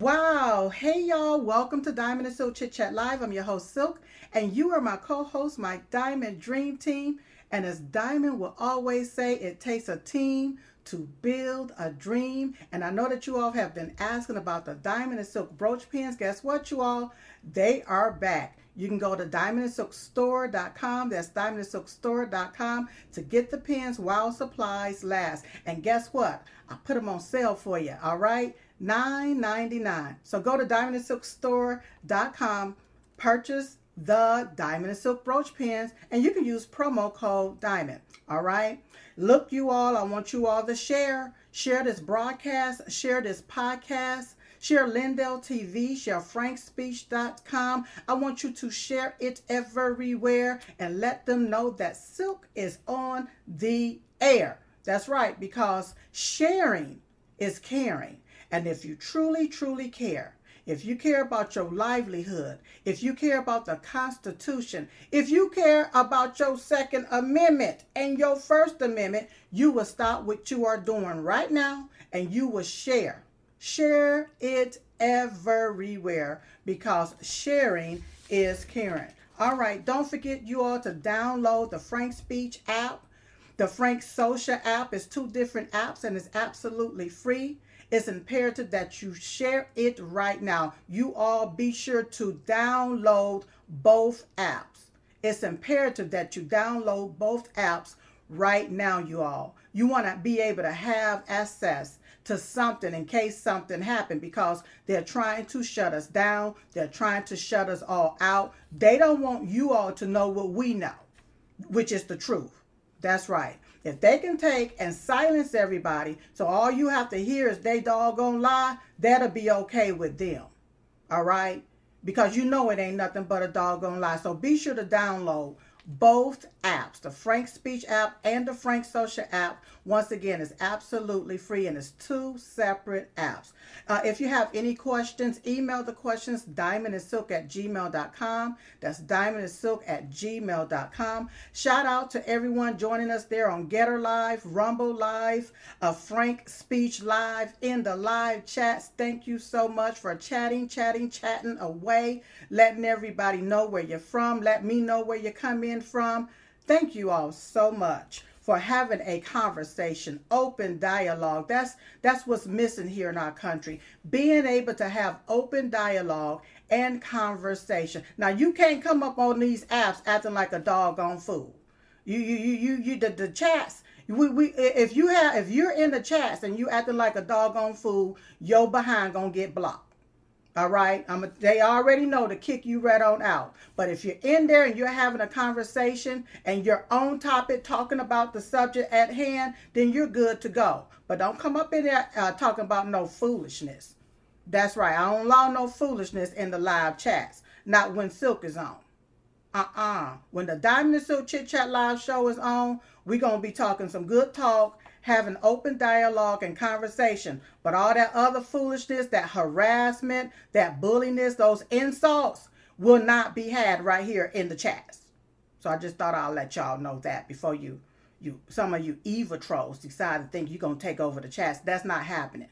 Wow. Hey, y'all. Welcome to Diamond and Silk Chit Chat Live. I'm your host, Silk, and you are my co host, my Diamond Dream Team. And as Diamond will always say, it takes a team to build a dream. And I know that you all have been asking about the Diamond and Silk brooch pins. Guess what, you all? They are back. You can go to diamondandsilkstore.com. That's diamondandsilkstore.com to get the pins while supplies last. And guess what? I put them on sale for you. All right. $9.99. So go to diamondandsilkstore.com, purchase the Diamond and Silk brooch pins, and you can use promo code DIAMOND. All right. Look, you all, I want you all to share. Share this broadcast, share this podcast, share Lindell TV, share frankspeech.com. I want you to share it everywhere and let them know that Silk is on the air. That's right, because sharing is caring. And if you truly, truly care, if you care about your livelihood, if you care about the Constitution, if you care about your Second Amendment and your First Amendment, you will stop what you are doing right now and you will share. Share it everywhere because sharing is caring. All right, don't forget you all to download the Frank Speech app. The Frank Social app is two different apps and it's absolutely free. It's imperative that you share it right now. You all be sure to download both apps. It's imperative that you download both apps right now, you all. You want to be able to have access to something in case something happened because they're trying to shut us down. They're trying to shut us all out. They don't want you all to know what we know, which is the truth. That's right. If they can take and silence everybody, so all you have to hear is they doggone lie, that'll be okay with them. All right? Because you know it ain't nothing but a doggone lie. So be sure to download both apps, the Frank Speech app and the Frank Social app. Once again, is absolutely free and it's two separate apps. Uh, if you have any questions, email the questions diamondandsilk at gmail.com. That's diamondandsilk at gmail.com. Shout out to everyone joining us there on GETTR Live, Rumble Live, uh, Frank Speech Live, in the live chats. Thank you so much for chatting, chatting, chatting away, letting everybody know where you're from. Let me know where you're coming from. Thank you all so much for having a conversation, open dialogue. That's that's what's missing here in our country. Being able to have open dialogue and conversation. Now you can't come up on these apps acting like a doggone fool. You you you you you the, the chats. We, we if you have if you're in the chats and you acting like a doggone fool, your behind gonna get blocked. All right. I'm a, they already know to kick you right on out. But if you're in there and you're having a conversation and you're on topic talking about the subject at hand, then you're good to go. But don't come up in there uh, talking about no foolishness. That's right. I don't allow no foolishness in the live chats. Not when Silk is on. Uh-uh. When the Diamond and Silk Chit Chat live show is on, we're going to be talking some good talk having open dialogue and conversation. But all that other foolishness, that harassment, that bulliness, those insults will not be had right here in the chats. So I just thought I'll let y'all know that before you, you some of you evil trolls decide to think you're going to take over the chats. That's not happening.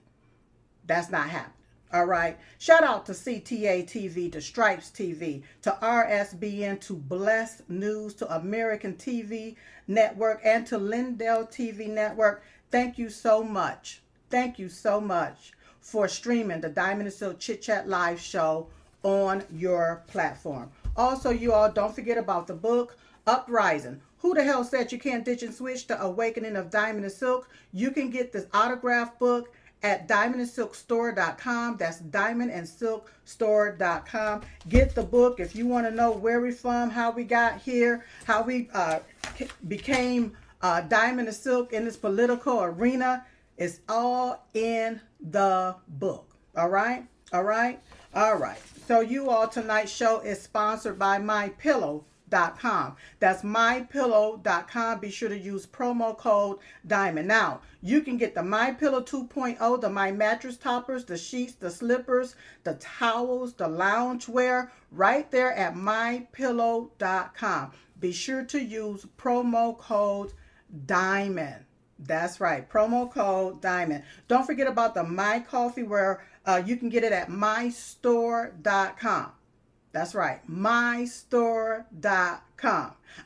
That's not happening. All right. Shout out to CTVA TV, to Stripes TV, to RSBN, to Bless News, to American TV Network, and to Lindell TV Network. Thank you so much. Thank you so much for streaming the Diamond and Silk Chit Chat Live show on your platform. Also, you all don't forget about the book Uprising. Who the hell said you can't ditch and switch the Awakening of Diamond and Silk? You can get this autograph book at diamondandsilkstore.com. That's diamondandsilkstore.com. Get the book if you want to know where we're from, how we got here, how we uh, became uh, Diamond and Silk in this political arena. It's all in the book. All right? All right? All right. So you all tonight's show is sponsored by My Pillow mypillow.com. That's mypillow.com. Be sure to use promo code DIAMOND. Now, you can get the My Pillow 2.0, the My Mattress Toppers, the sheets, the slippers, the towels, the loungewear right there at mypillow.com. Be sure to use promo code DIAMOND. That's right, promo code DIAMOND. Don't forget about the My Coffee where uh, you can get it at mystore.com. That's right, mystore.com.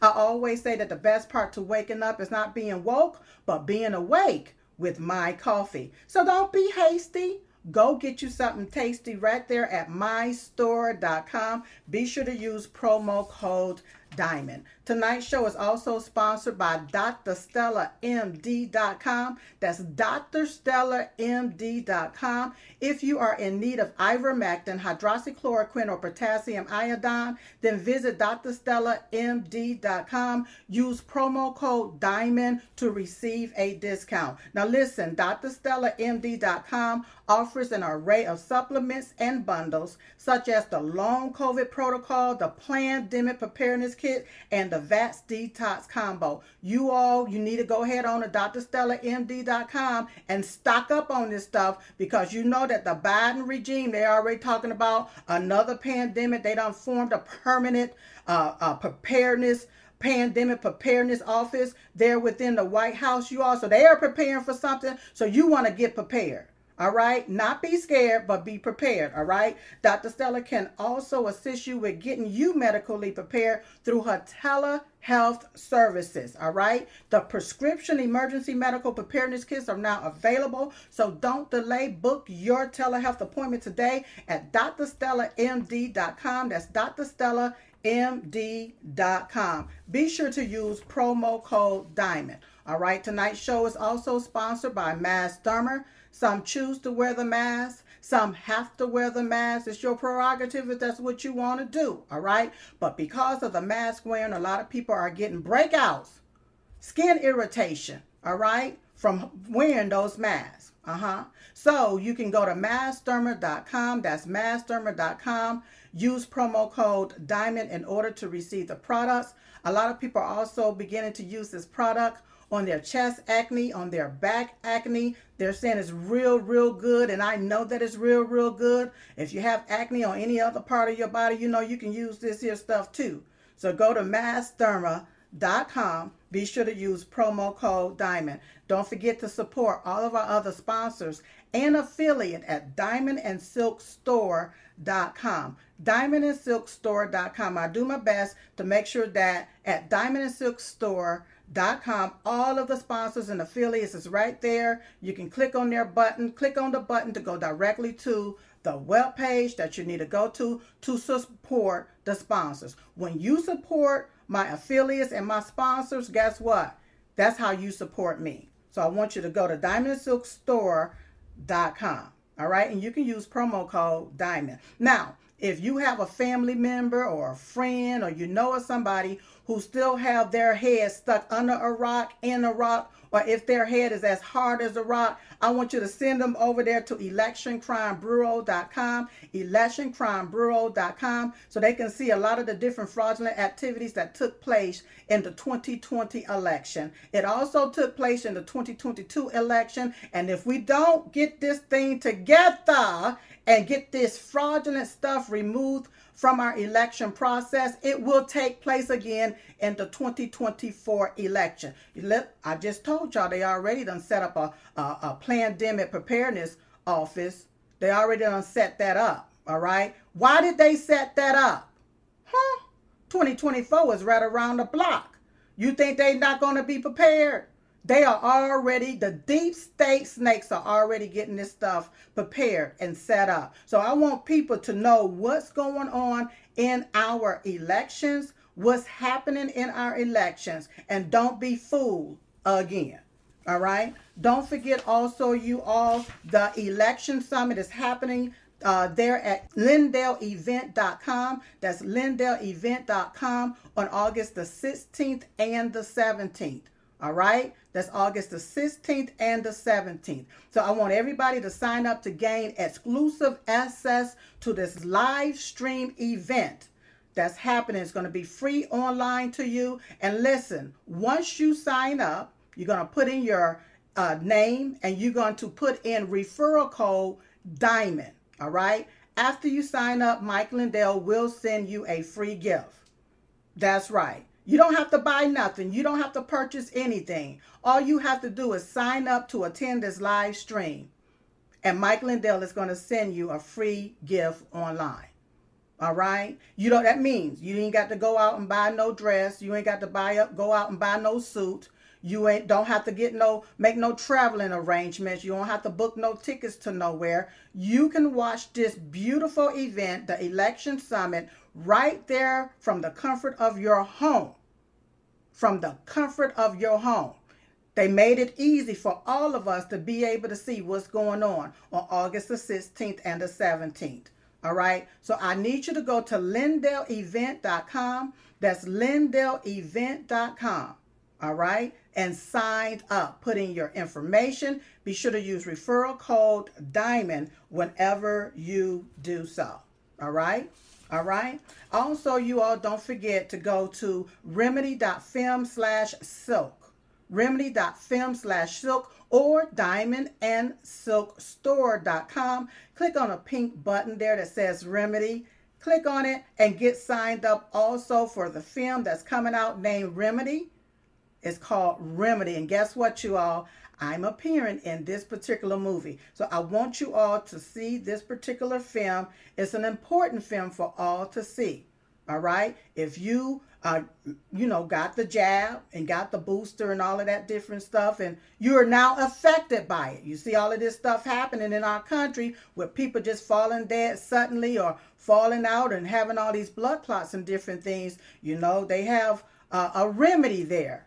I always say that the best part to waking up is not being woke, but being awake with my coffee. So don't be hasty. Go get you something tasty right there at mystore.com. Be sure to use promo code Diamond. Tonight's show is also sponsored by DrStellaMD.com. That's DrStellaMD.com. If you are in need of ivermectin, hydroxychloroquine, or potassium iodine, then visit DrStellaMD.com. Use promo code DIAMOND to receive a discount. Now listen, DrStellaMD.com offers an array of supplements and bundles such as the long COVID protocol, the pandemic preparedness kit, and the VAX Detox Combo. You all, you need to go ahead on to drstellamd.com and stock up on this stuff because you know that the Biden regime, they're already talking about another pandemic. They done formed a permanent uh, uh, preparedness pandemic preparedness office there within the White House. You all. So they are preparing for something, so you want to get prepared. All right. Not be scared, but be prepared. All right. Dr. Stella can also assist you with getting you medically prepared through her telehealth services. All right. The prescription emergency medical preparedness kits are now available. So don't delay. Book your telehealth appointment today at drstellamd.com. That's drstellamd.com. Be sure to use promo code DIAMOND. All right. Tonight's show is also sponsored by Mask Derma. Some choose to wear the mask. Some have to wear the mask. It's your prerogative if that's what you want to do. All right. But because of the mask wearing, a lot of people are getting breakouts, skin irritation. All right. From wearing those masks. Uh huh. So you can go to maskderma.com. That's maskderma.com. Use promo code DIAMOND in order to receive the products. A lot of people are also beginning to use this product on their chest acne, on their back acne. They're saying it's real, real good. And I know that it's real, real good. If you have acne on any other part of your body, you know you can use this here stuff too. So go to maskderma.com. Be sure to use promo code DIAMOND. Don't forget to support all of our other sponsors and affiliate at diamondandsilkstore.com. Diamondandsilkstore.com. I do my best to make sure that at Diamond and Silk Store, com. All of the sponsors and affiliates is right there. You can click on their button, click on the button to go directly to the web page that you need to go to to support the sponsors. When you support my affiliates and my sponsors, guess what? That's how you support me. So I want you to go to diamondsilkstore.com. All right, and you can use promo code DIAMOND. Now, if you have a family member or a friend or you know of somebody who still have their head stuck under a rock, in a rock, or if their head is as hard as a rock, I want you to send them over there to electioncrimebureau.com, electioncrimebureau.com, so they can see a lot of the different fraudulent activities that took place in the 2020 election. It also took place in the 2022 election, and if we don't get this thing together and get this fraudulent stuff removed from our election process, it will take place again in the 2024 election. I just told y'all they already done set up a, a, a pandemic preparedness office. They already done set that up. All right. Why did they set that up? Huh? 2024 is right around the block. You think they not going to be prepared? They are already, the deep state snakes are already getting this stuff prepared and set up. So I want people to know what's going on in our elections, what's happening in our elections, and don't be fooled again. All right. Don't forget also, you all, the election summit is happening uh, there at LindellEvent.com. That's LindellEvent.com on August the 16th and the 17th. All right. That's August the 16th and the 17th. So I want everybody to sign up to gain exclusive access to this live stream event that's happening. It's going to be free online to you. And listen, once you sign up, you're going to put in your uh, name and you're going to put in referral code DIAMOND. All right. After you sign up, Mike Lindell will send you a free gift. That's right. You don't have to buy nothing. You don't have to purchase anything. All you have to do is sign up to attend this live stream. and Mike Lindell is going to send you a free gift online. All right. You know that means you ain't got to go out and buy no dress. You ain't got to buy up, go out and buy no suit. You ain't don't have to get no make no traveling arrangements. You don't have to book no tickets to nowhere. You can watch this beautiful event, the election summit, right there from the comfort of your home. From the comfort of your home. They made it easy for all of us to be able to see what's going on on August the 16th and the 17th. All right. So I need you to go to lindellevent.com. That's lindellevent.com. All right. And signed up. Put in your information. Be sure to use referral code DIAMOND whenever you do so. All right. All right. Also, you all don't forget to go to remedy.film slash silk remedy.film slash silk or diamondandsilkstore.com. Click on a pink button there that says Remedy. Click on it and get signed up also for the film that's coming out named Remedy. It's called Remedy. And guess what, you all? I'm appearing in this particular movie. So I want you all to see this particular film. It's an important film for all to see. All right. If you uh, you know, got the jab and got the booster and all of that different stuff, and you are now affected by it. You see all of this stuff happening in our country with people just falling dead suddenly or falling out and having all these blood clots and different things. You know, they have uh, a remedy there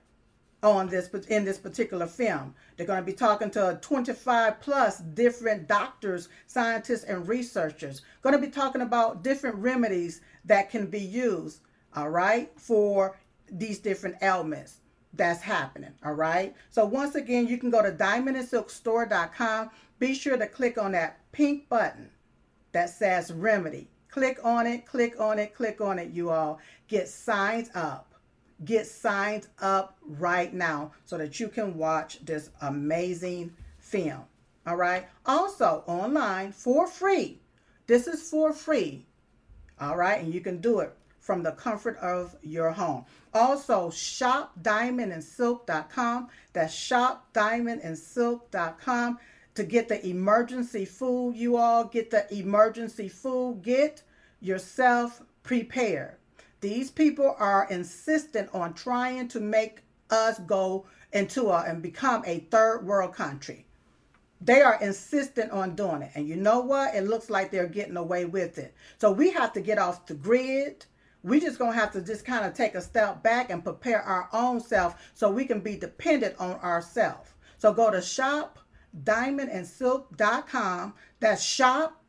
on this in this particular film. They're going to be talking to 25 plus different doctors, scientists, and researchers. Going to be talking about different remedies that can be used all right, for these different ailments that's happening. All right. So once again, you can go to diamondandsilkstore.com. Be sure to click on that pink button that says remedy. Click on it, click on it, click on it, you all. Get signed up. Get signed up right now so that you can watch this amazing film. All right. Also online for free. This is for free. All right. And you can do it from the comfort of your home. Also, shopdiamondandsilk.com. That's shopdiamondandsilk.com to get the emergency food. You all get the emergency food. Get yourself prepared. These people are insistent on trying to make us go into a, and become a third world country. They are insistent on doing it. And you know what? It looks like they're getting away with it. So we have to get off the grid we just gonna have to just kind of take a step back and prepare our own self so we can be dependent on ourselves. So go to shop diamondandsilk.com. That's shop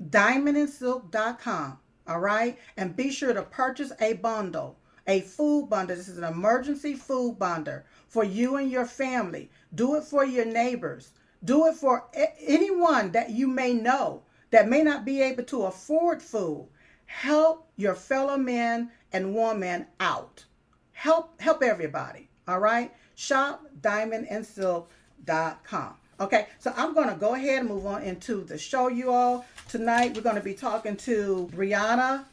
diamondandsilk.com. All right. And be sure to purchase a bundle, a food bundle. This is an emergency food bundle for you and your family. Do it for your neighbors. Do it for anyone that you may know that may not be able to afford food. Help your fellow men and women out. Help help everybody. All right? Shop diamondandsilk.com. Okay, so I'm going to go ahead and move on into the show, you all. Tonight, we're going to be talking to Brianna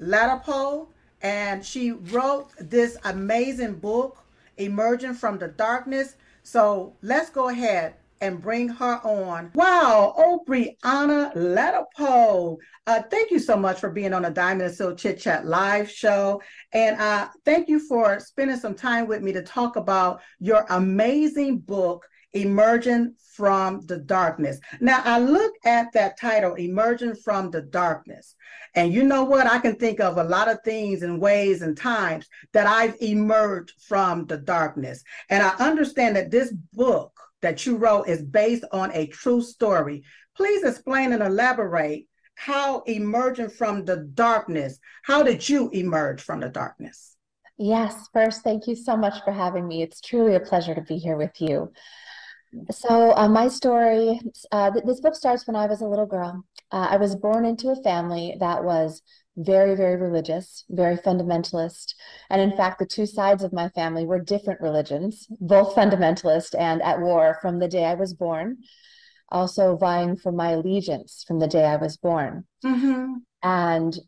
Ladapo, and she wrote this amazing book, Emerging from the Darkness. So let's go ahead and bring her on. Wow, oh Brianna Ladapo. Uh, thank you so much for being on the Diamond and Silk Chit Chat live show. And uh, thank you for spending some time with me to talk about your amazing book, Emerging from the Darkness. Now, I look at that title, Emerging from the Darkness. And you know what? I can think of a lot of things and ways and times that I've emerged from the darkness. And I understand that this book that you wrote is based on a true story. Please explain and elaborate how emerging from the darkness, how did you emerge from the darkness? Yes, first, thank you so much for having me. It's truly a pleasure to be here with you. So, uh, my story uh, th- this book starts when I was a little girl. Uh, I was born into a family that was very, very religious, very fundamentalist. And in fact, the two sides of my family were different religions, both fundamentalist and at war from the day I was born, also vying for my allegiance from the day I was born. Mm-hmm. And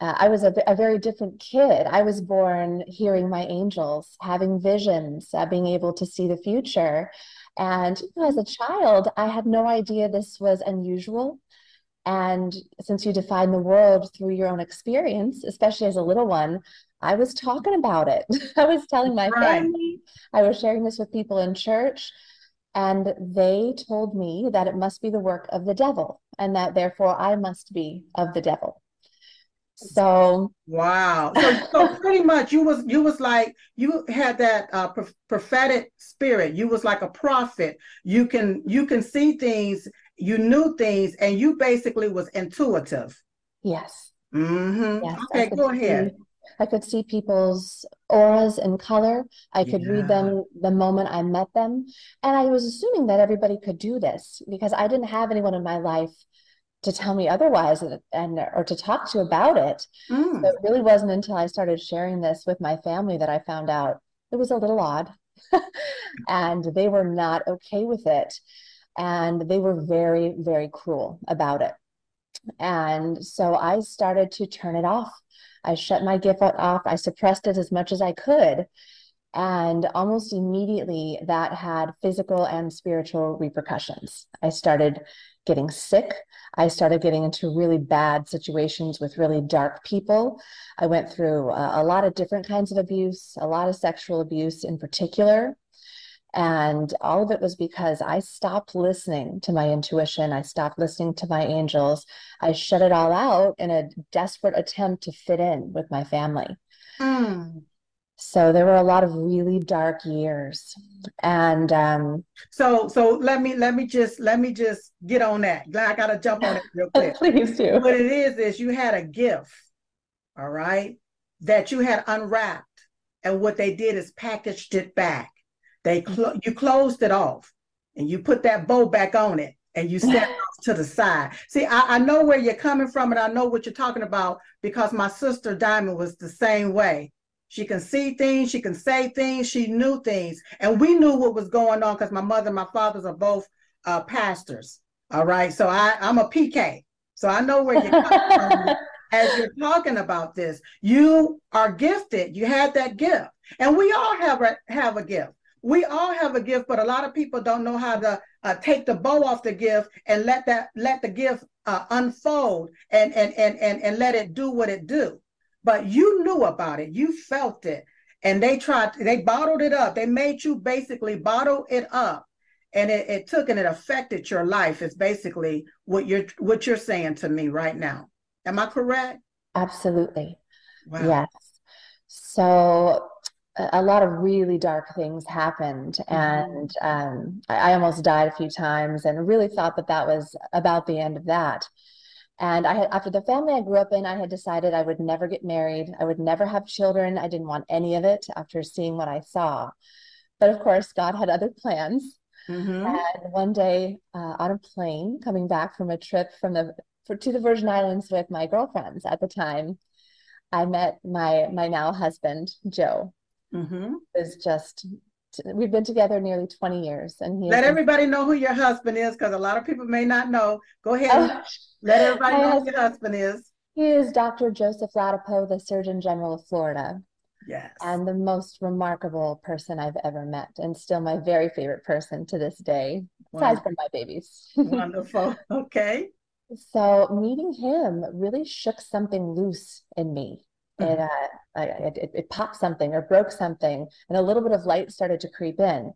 uh, I was a, a, very different kid. I was born hearing my angels, having visions, uh, being able to see the future. And you know, as a child, I had no idea this was unusual. And since you define the world through your own experience, especially as a little one, I was talking about it. I was telling my right. family, I was sharing this with people in church, and they told me that it must be the work of the devil and that therefore I must be of the devil. So wow. So, so pretty much you was you was like you had that uh, prophetic spirit. You was like a prophet. You can you can see things, you knew things and you basically was intuitive. Yes. Mm-hmm. Yes, okay, go ahead. I could see people's auras and color. I could yeah. read them the moment I met them. And I was assuming that everybody could do this because I didn't have anyone in my life to tell me otherwise and, and or to talk to about it. Mm. So it really wasn't until I started sharing this with my family that I found out it was a little odd. and they were not okay with it. And they were very, very cruel about it. And so I started to turn it off. I shut my gift off. I suppressed it as much as I could. And almost immediately, that had physical and spiritual repercussions. I started getting sick. I started getting into really bad situations with really dark people. I went through a, a lot of different kinds of abuse, a lot of sexual abuse in particular. And all of it was because I stopped listening to my intuition. I stopped listening to my angels. I shut it all out in a desperate attempt to fit in with my family. Mm. So there were a lot of really dark years. And um, so so let me let me just let me just get on that. I gotta jump on it real quick. Please do. What it is is you had a gift, all right, that you had unwrapped. And what they did is packaged it back they cl- you closed it off and you put that bow back on it and you set it off to the side. See, I, I know where you're coming from and I know what you're talking about because my sister Diamond was the same way. She can see things, she can say things, she knew things. And we knew what was going on because my mother and my fathers are both uh, pastors. All right. So I, I'm a PK. So I know where you're coming from as you're talking about this. You are gifted. You had that gift. And we all have a have a gift we all have a gift, but a lot of people don't know how to uh, take the bow off the gift and let that let the gift uh, unfold and, and and and and let it do what it do. But you knew about it, you felt it, and they tried. They bottled it up. They made you basically bottle it up, and it, it took and it affected your life. Is basically what you're what you're saying to me right now. Am I correct? Absolutely. Wow. Yes. So a lot of really dark things happened mm-hmm. and um, I, almost died a few times and really thought that that was about the end of that and i had after the family i grew up in i had decided i would never get married. I would never have children. I didn't want any of it after seeing what i saw. But of course god had other plans. Mm-hmm. and one day uh, on a plane coming back from a trip from the for, to the virgin islands with my girlfriends at the time i met my my now husband joe. Mm-hmm. is just we've been together nearly 20 years and he let everybody know who your husband is because a lot of people may not know. Go ahead oh, let everybody know who your husband is. He is dr joseph Ladapo the surgeon general of florida yes. and the most remarkable person i've ever met and still my very favorite person to this day. Aside from my babies. Wonderful. Okay. So meeting him really shook something loose in me it, mm-hmm. uh, it, it, popped something or broke something, and a little bit of light started to creep in.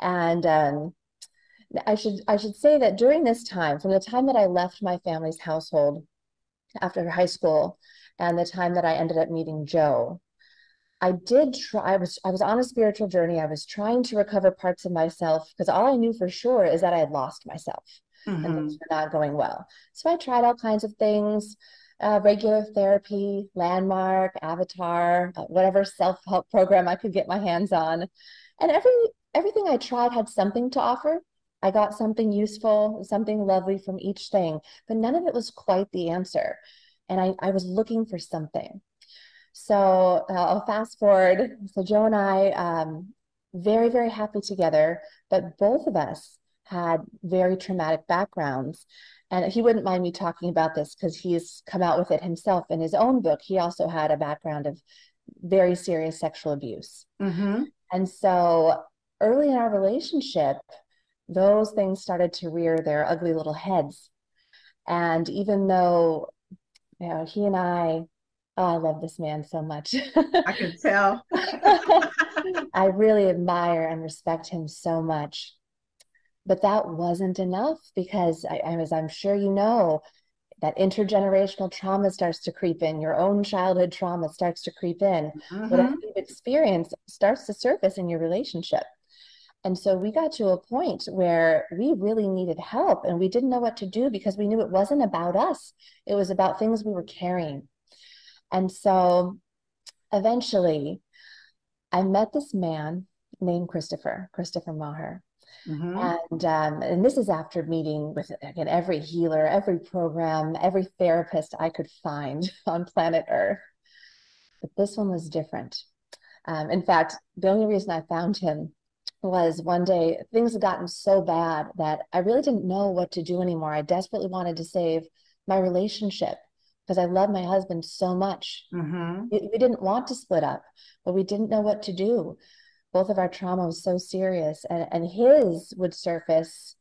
And um, I should I should say that during this time, from the time that I left my family's household after high school, and the time that I ended up meeting Joe, I did try. I was I was on a spiritual journey. I was trying to recover parts of myself because all I knew for sure is that I had lost myself mm-hmm. and things were not going well. So I tried all kinds of things uh, regular therapy, landmark, avatar, uh, whatever self-help program I could get my hands on. And every everything I tried had something to offer. I got something useful, something lovely from each thing, but none of it was quite the answer. And I, I was looking for something. So uh, I'll fast forward. So Joe and I, um, very, very happy together, but both of us had very traumatic backgrounds and he wouldn't mind me talking about this because he's come out with it himself in his own book. He also had a background of very serious sexual abuse. Mm-hmm. And so early in our relationship, those things started to rear their ugly little heads. And even though, you know, he and I, oh, I love this man so much. I can tell. I really admire and respect him so much. But that wasn't enough because, I, as I'm sure you know, that intergenerational trauma starts to creep in, your own childhood trauma starts to creep in. Mm-hmm. Whatever you've experienced starts to surface in your relationship. And so we got to a point where we really needed help and we didn't know what to do because we knew it wasn't about us. It was about things we were carrying. And so eventually I met this man named Christopher, Christopher Maher. Mm-hmm. And um, and this is after meeting with again every healer, every program, every therapist I could find on planet Earth. But this one was different. Um, in fact, the only reason I found him was one day things had gotten so bad that I really didn't know what to do anymore. I desperately wanted to save my relationship because I love my husband so much. Mm-hmm. We, we, didn't want to split up, but we didn't know what to do. Both of our trauma was so serious, and, and his would surface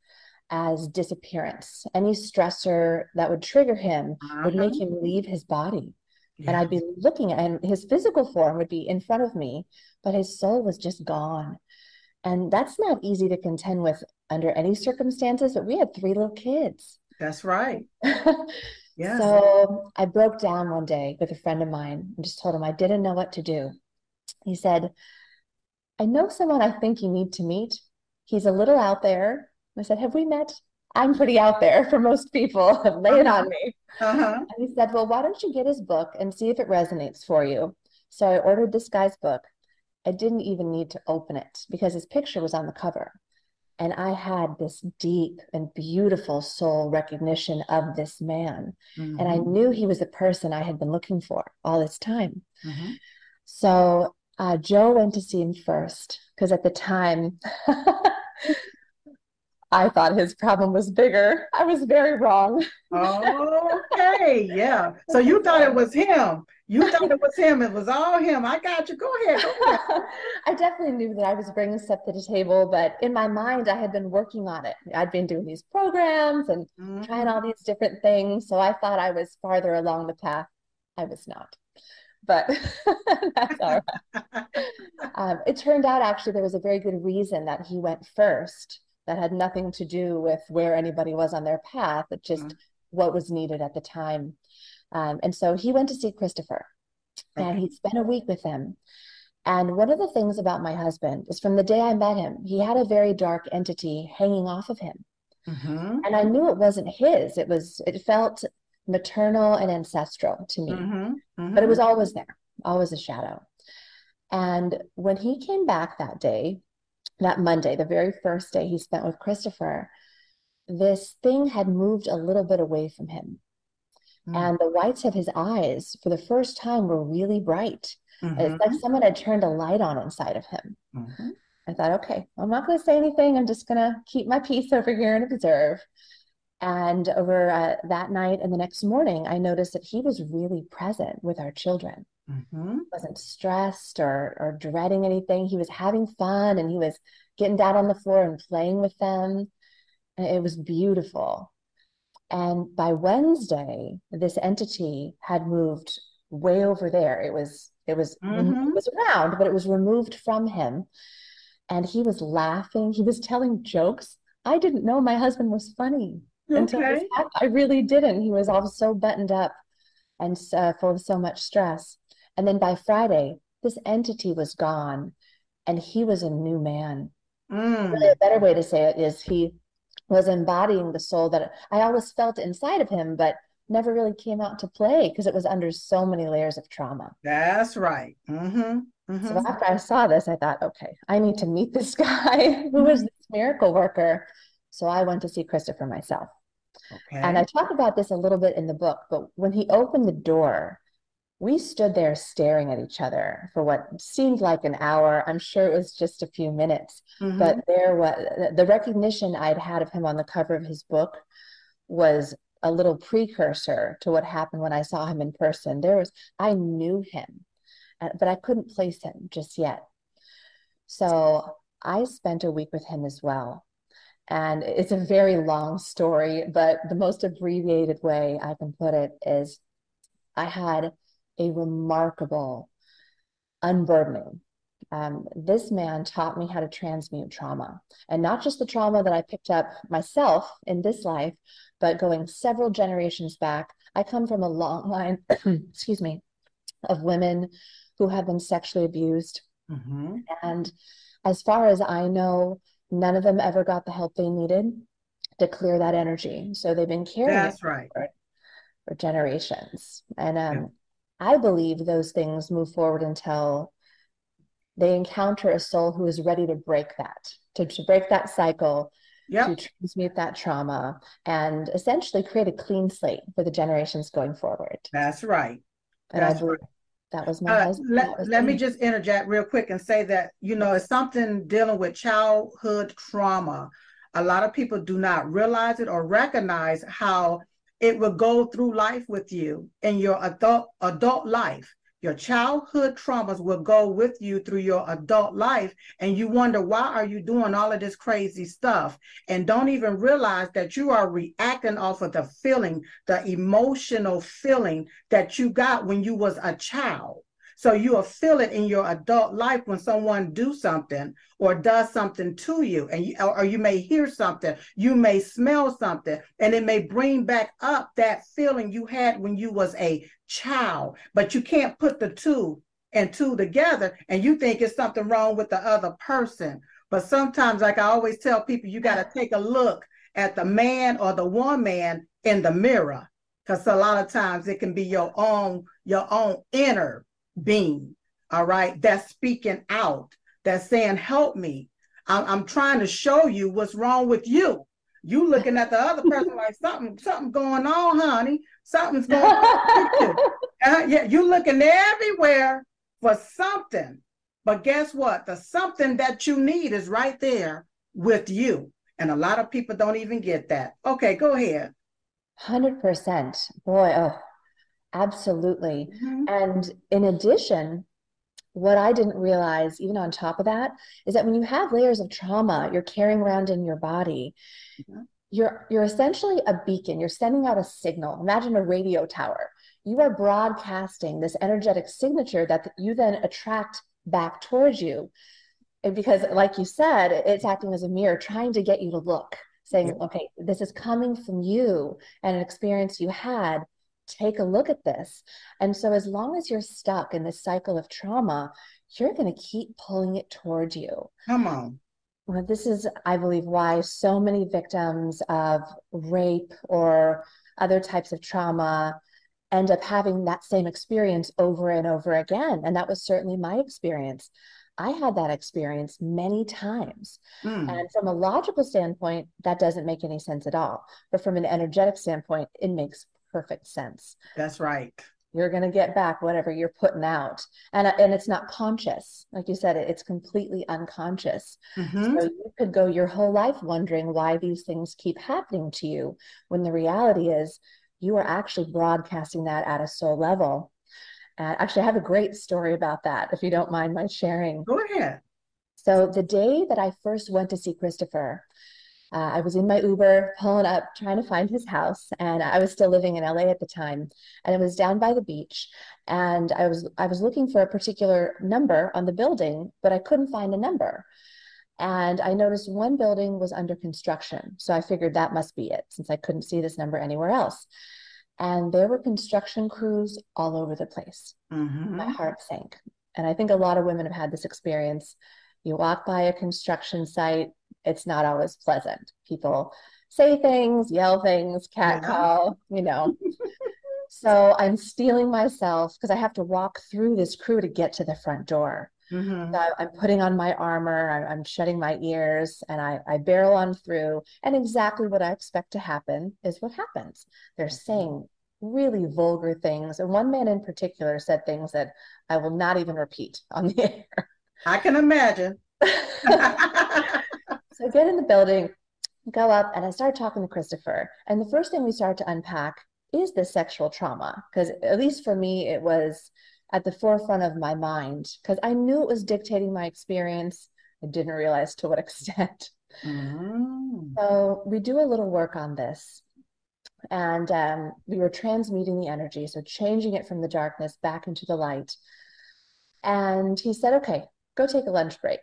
as disappearance. Any stressor that would trigger him uh-huh. would make him leave his body. Yeah. And I'd be looking at him, his physical form would be in front of me, but his soul was just gone. And that's not easy to contend with under any circumstances, but we had three little kids. That's right. yeah. So I broke down one day with a friend of mine and just told him I didn't know what to do. He said, I know someone I think you need to meet. He's a little out there. I said, Have we met? I'm pretty out there for most people. Lay it on me. Uh-huh. And he said, Well, why don't you get his book and see if it resonates for you? So I ordered this guy's book. I didn't even need to open it because his picture was on the cover. And I had this deep and beautiful soul recognition of this man. Mm-hmm. And I mm-hmm. knew he was the person I had been looking for all this time. Mm-hmm. So uh, Joe went to see him first because at the time, I thought his problem was bigger. I was very wrong. okay, yeah. So you thought it was him. You thought it was him. It was all him. I got you. Go ahead. Go ahead. I definitely knew that I was bringing stuff to the table, but in my mind, I had been working on it. I'd been doing these programs and mm-hmm. trying all these different things. So I thought I was farther along the path. I was not. But that's all right. um, it turned out actually there was a very good reason that he went first that had nothing to do with where anybody was on their path, but just mm-hmm. what was needed at the time. Um, and so he went to see Christopher okay. and he spent a week with him. And one of the things about my husband is from the day I met him, he had a very dark entity hanging off of him. Mm-hmm. And I knew it wasn't his. It was, it felt maternal and ancestral to me, mm-hmm. Mm-hmm. but it was always there, always a shadow. And when he came back that day, that Monday, the very first day he spent with Christopher, this thing had moved a little bit away from him. Mm-hmm. And the whites of his eyes, for the first time, were really bright. Mm-hmm. It's like someone had turned a light on inside of him. Mm-hmm. I thought, okay, I'm not going to say anything. I'm just going to keep my peace over here and observe. And over uh, that night and the next morning, I noticed that he was really present with our children. Mm-hmm. wasn't stressed or, or dreading anything. He was having fun and he was getting down on the floor and playing with them. And it was beautiful. And by Wednesday, this entity had moved way over there. It was it was mm-hmm. it was around, but it was removed from him. And he was laughing. He was telling jokes. I didn't know my husband was funny okay. until I really didn't. He was all so buttoned up and uh, full of so much stress. And then by Friday, this entity was gone, and he was a new man. Mm. Really, a better way to say it is he was embodying the soul that I always felt inside of him, but never really came out to play because it was under so many layers of trauma. That's right. Mm-hmm. Mm-hmm. So after I saw this, I thought, okay, I need to meet this guy who is this miracle worker. So I went to see Christopher myself. Okay. And I talk about this a little bit in the book, but when he opened the door, we stood there staring at each other for what seemed like an hour. I'm sure it was just a few minutes, mm-hmm. but there was the recognition I'd had of him on the cover of his book was a little precursor to what happened when I saw him in person. There was, I knew him, uh, but I couldn't place him just yet. So I spent a week with him as well. And it's a very long story, but the most abbreviated way I can put it is I had a remarkable unburdening. Um, this man taught me how to transmute trauma and not just the trauma that I picked up myself in this life, but going several generations back. I come from a long line, excuse me, of women who have been sexually abused. Mm-hmm. And as far as I know, None of them ever got the help they needed to clear that energy. So they've been carrying That's right. For, for, generations. And um, yeah. I believe those things move forward until they encounter a soul who is ready to break that, to, to break that cycle, yep. to transmute that trauma, and essentially create a clean slate for the generations going forward. That's right. That's believe, right. That was my uh, husband. Let, was let me just interject real quick and say that, you know, it's something dealing with childhood trauma. A lot of people do not realize it or recognize how it will go through life with you in your adult adult life. Your childhood traumas will go with you through your adult life, and you wonder why are you doing all of this crazy stuff, and don't even realize that you are reacting off of the feeling, the emotional feeling that you got when you was a child. So you'll feel it in your adult life when someone do something or does something to you, and you, or you may hear something, you may smell something, and it may bring back up that feeling you had when you was a child. But you can't put the two and two together, and you think it's something wrong with the other person. But sometimes, like I always tell people, you got to take a look at the man or the woman in the mirror, because a lot of times it can be your own your own inner being, all right, that's speaking out, that's saying, help me. I'm, I'm trying to show you what's wrong with you. You looking at the other person like something, something going on, honey. Something's going on. uh, yeah, you looking everywhere for something. But guess what? The something that you need is right there with you. And a lot of people don't even get that. Okay, go ahead. 100%. Boy, oh, Absolutely. Mm-hmm. And in addition, what I didn't realize, even on top of that, is that when you have layers of trauma you're carrying around in your body, mm-hmm. you're you're essentially a beacon. You're sending out a signal. Imagine a radio tower. You are broadcasting this energetic signature that you then attract back towards you. And because, like you said, it's acting as a mirror, trying to get you to look, saying, yeah. okay, this is coming from you and an experience you had take a look at this. And so, as long as you're stuck in this cycle of trauma, you're going to keep pulling it towards you. Come on. Well, this is, I believe, why so many victims of rape or other types of trauma end up having that same experience over and over again. And that was certainly my experience. I had that experience many times. Mm. And from a logical standpoint, that doesn't make any sense at all. But from an energetic standpoint, it makes perfect sense. That's right. You're going to get back whatever you're putting out. And, and it's not conscious. Like you said, it's completely unconscious. Mm-hmm. So you could go your whole life wondering why these things keep happening to you when the reality is you are actually broadcasting that at a soul level. And actually, I have a great story about that, if you don't mind my sharing. Go ahead. So, the day that I first went to see Christopher, uh, I was in my Uber pulling up, trying to find his house, and I was still living in LA at the time, and it was down by the beach. And I was I was looking for a particular number on the building, but I couldn't find a number. And I noticed one building was under construction, so I figured that must be it, since I couldn't see this number anywhere else. And there were construction crews all over the place. Mm-hmm. My heart sank, and I think a lot of women have had this experience. You walk by a construction site it's not always pleasant. People say things, yell things, cat yeah. call, you know. so I'm steeling myself because I have to walk through this crew to get to the front door. Mm-hmm. So I'm putting on my armor, I'm, shutting my ears, and I, I barrel on through. And exactly what I expect to happen is what happens. They're mm-hmm. saying really vulgar things. And one man in particular said things that I will not even repeat on the air. I can imagine. So I get in the building, go up, and I start talking to Christopher. And the first thing we start to unpack is the sexual trauma, because at least for me, it was at the forefront of my mind, because I knew it was dictating my experience. I didn't realize to what extent. Mm. So we do a little work on this. And um, we were transmuting the energy, so changing it from the darkness back into the light. And he said, okay, go take a lunch break.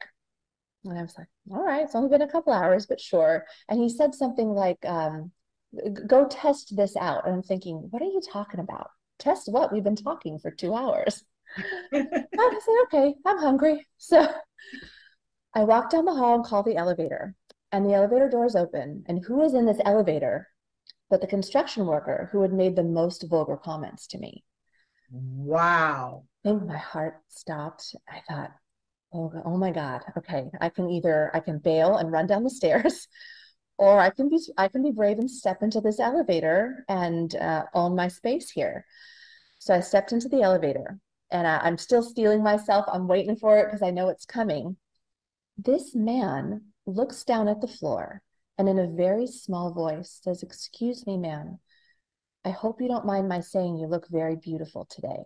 And I was like, all right, it's only been a couple hours, but sure. And he said something like, um, go test this out. And I'm thinking, what are you talking about? Test what? We've been talking for two hours. I said, okay, I'm hungry. So I walk down the hall and call the elevator, and the elevator doors open. And who is in this elevator but the construction worker who had made the most vulgar comments to me? Wow. And my heart stopped. I thought, oh, oh my God, okay, I can either I can bail and run down the stairs, or I can be I can be brave and step into this elevator and uh, own my space here. So I stepped into the elevator, and I, I'm still steeling myself. I'm waiting for it because I know it's coming. This man looks down at the floor and in a very small voice says, Excuse me, ma'am. I hope you don't mind my saying you look very beautiful today.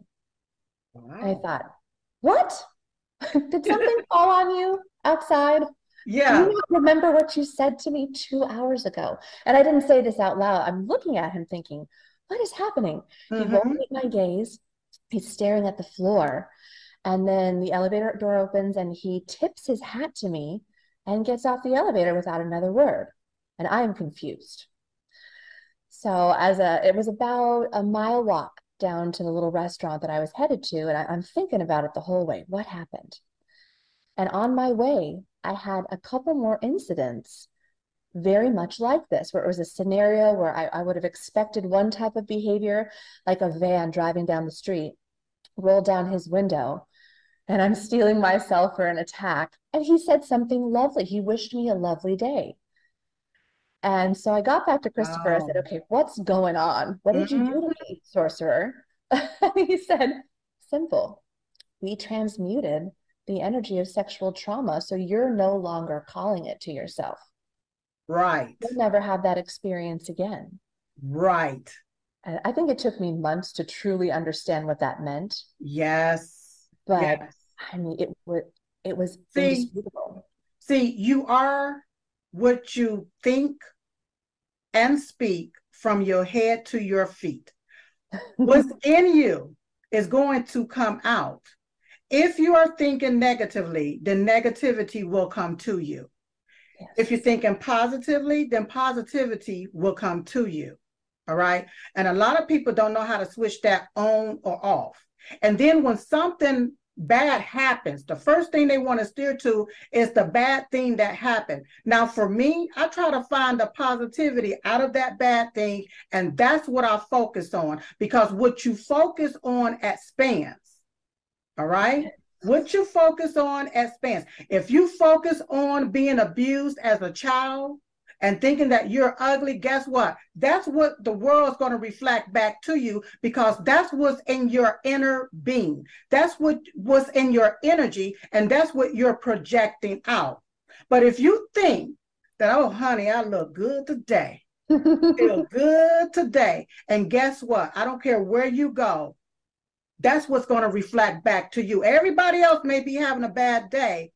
Wow. I thought, What? Did something fall on you outside? Yeah. Do you remember what you said to me two hours ago? And I didn't say this out loud. I'm looking at him thinking, What is happening? Mm-hmm. He won't meet my gaze. He's staring at the floor. And then the elevator door opens and he tips his hat to me and gets off the elevator without another word. And I am confused. So as a it was about a mile walk down to the little restaurant that I was headed to, and I, I'm thinking about it the whole way. What happened? And on my way, I had a couple more incidents very much like this, where it was a scenario where I, I would have expected one type of behavior, like a van driving down the street, rolled down his window, and I'm steeling myself for an attack. And he said something lovely. He wished me a lovely day. And so I got back to Christopher. Wow. I said, okay, what's going on? What did mm-hmm. you do to mm-hmm. me, sorcerer? he said, simple. We transmuted the energy of sexual trauma. So you're no longer calling it to yourself. Right. You'll never have that experience again. Right. And I think it took me months to truly understand what that meant. Yes but yes. I mean, it was it was see. See, you are what you think and speak from your head to your feet. What's in you is going to come out. If you are thinking negatively, then negativity will come to you. Yes. If you're thinking positively, then positivity will come to you. All right. And a lot of people don't know how to switch that on or off. And then when something bad happens, the first thing they want to steer to is the bad thing that happened. Now, for me, I try to find the positivity out of that bad thing, and that's what I focus on because what you focus on expands. All right. What you focus on expands. If you focus on being abused as a child, and thinking that you're ugly, guess what? That's what the world's going to reflect back to you because that's what's in your inner being. That's what was in your energy, and that's what you're projecting out. But if you think that, oh, honey, I look good today, feel good today, and guess what? I don't care where you go, that's what's going to reflect back to you. Everybody else may be having a bad day,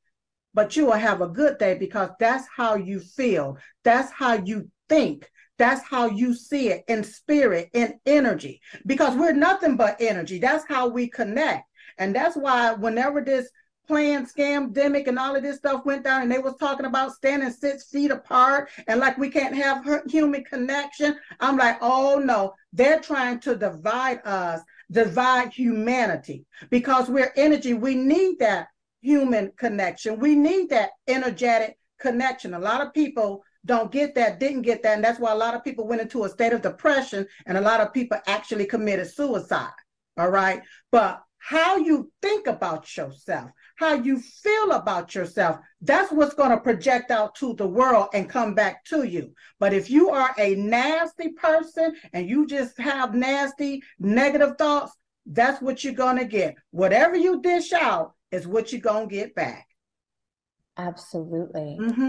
but you will have a good day because that's how you feel. That's how you think. That's how you see it in spirit, in energy, because we're nothing but energy. That's how we connect. And that's why whenever this plan scamdemic and all of this stuff went down and they was talking about standing six feet apart and like we can't have human connection i'm like oh no they're trying to divide us divide humanity because we're energy we need that human connection. We need that energetic connection. A lot of people don't get that, didn't get that. And that's why a lot of people went into a state of depression and a lot of people actually committed suicide. All right. But how you think about yourself, how you feel about yourself, that's what's going to project out to the world and come back to you. But if you are a nasty person and you just have nasty negative thoughts, that's what you're going to get. Whatever you dish out, is what you're to get back. Absolutely. Mm-hmm.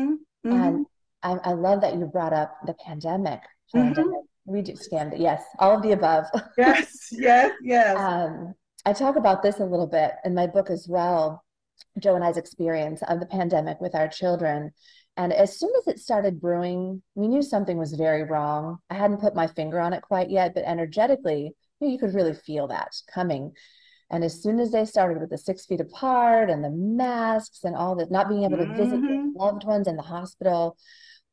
Mm-hmm. And I, I, love that you brought up the pandemic. Mm-hmm. We do scanned it. Yes, all of the above. Yes, yes, yes. um, I talk about this a little bit in my book as well, Joe and I's experience of the pandemic with our children. And as soon as it started brewing, we knew something was very wrong. I hadn't put my finger on it quite yet, but energetically, you could really feel that coming. And as soon as they started with the six feet apart and the masks and all that, not being able to mm-hmm. visit loved ones in the hospital,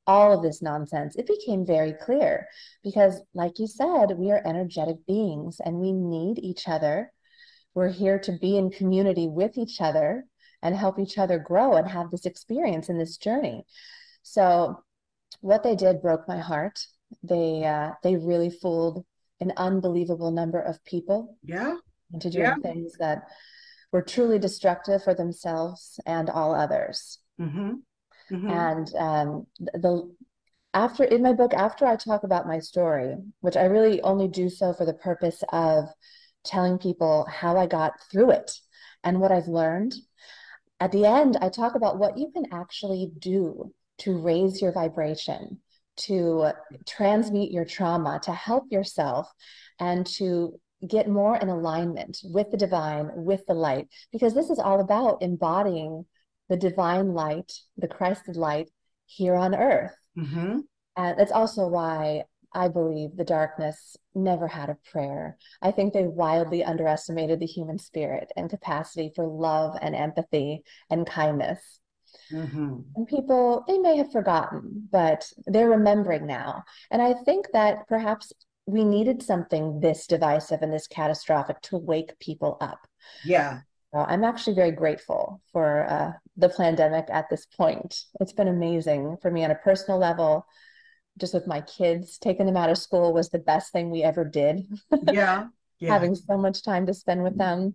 all of this nonsense, it became very clear because, like you said, we are energetic beings and we need each other. We're here to be in community with each other and help each other grow and have this experience in this journey. So, what they did broke my heart. They uh, they really fooled an unbelievable number of people. Yeah. Into doing yeah. things that were truly destructive for themselves and all others. Mm-hmm. Mm-hmm. And um, the after in my book, after I talk about my story, which I really only do so for the purpose of telling people how I got through it and what I've learned. At the end, I talk about what you can actually do to raise your vibration, to transmute your trauma, to help yourself, and to get more in alignment with the divine, with the light, because this is all about embodying the divine light, the Christed light here on earth. Mm-hmm. And that's also why I believe the darkness never had a prayer. I think they wildly underestimated the human spirit and capacity for love and empathy and kindness. Mm-hmm. And people, they may have forgotten, but they're remembering now. And I think that perhaps we needed something this divisive and this catastrophic to wake people up. Yeah. Uh, I'm actually very grateful for uh, the pandemic at this point. It's been amazing for me on a personal level. Just with my kids, taking them out of school was the best thing we ever did. Yeah. yeah. Having so much time to spend with them.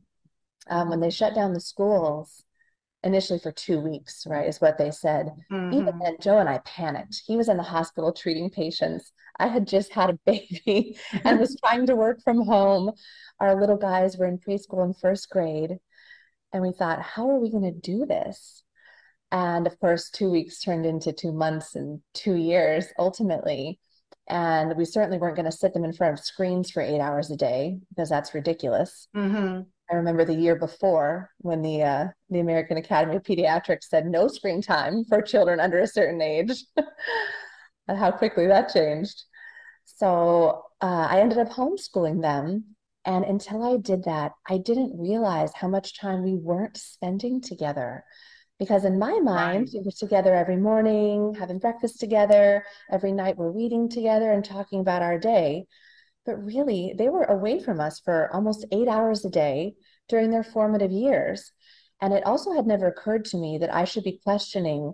Um, when they shut down the schools, initially for two weeks, right, is what they said. Mm-hmm. Even then, Joe and I panicked. He was in the hospital treating patients. I had just had a baby and was trying to work from home. Our little guys were in preschool and first grade and we thought, how are we going to do this? And of course, two weeks turned into two months and two years ultimately. And we certainly weren't going to sit them in front of screens for eight hours a day because that's ridiculous. Mm-hmm. I remember the year before when the uh, the American Academy of Pediatrics said no screen time for children under a certain age, and how quickly that changed. So uh, I ended up homeschooling them and until I did that, I didn't realize how much time we weren't spending together. Because in my mind, we were together every morning, having breakfast together. Every night, we're reading together and talking about our day. But really, they were away from us for almost eight hours a day during their formative years. And it also had never occurred to me that I should be questioning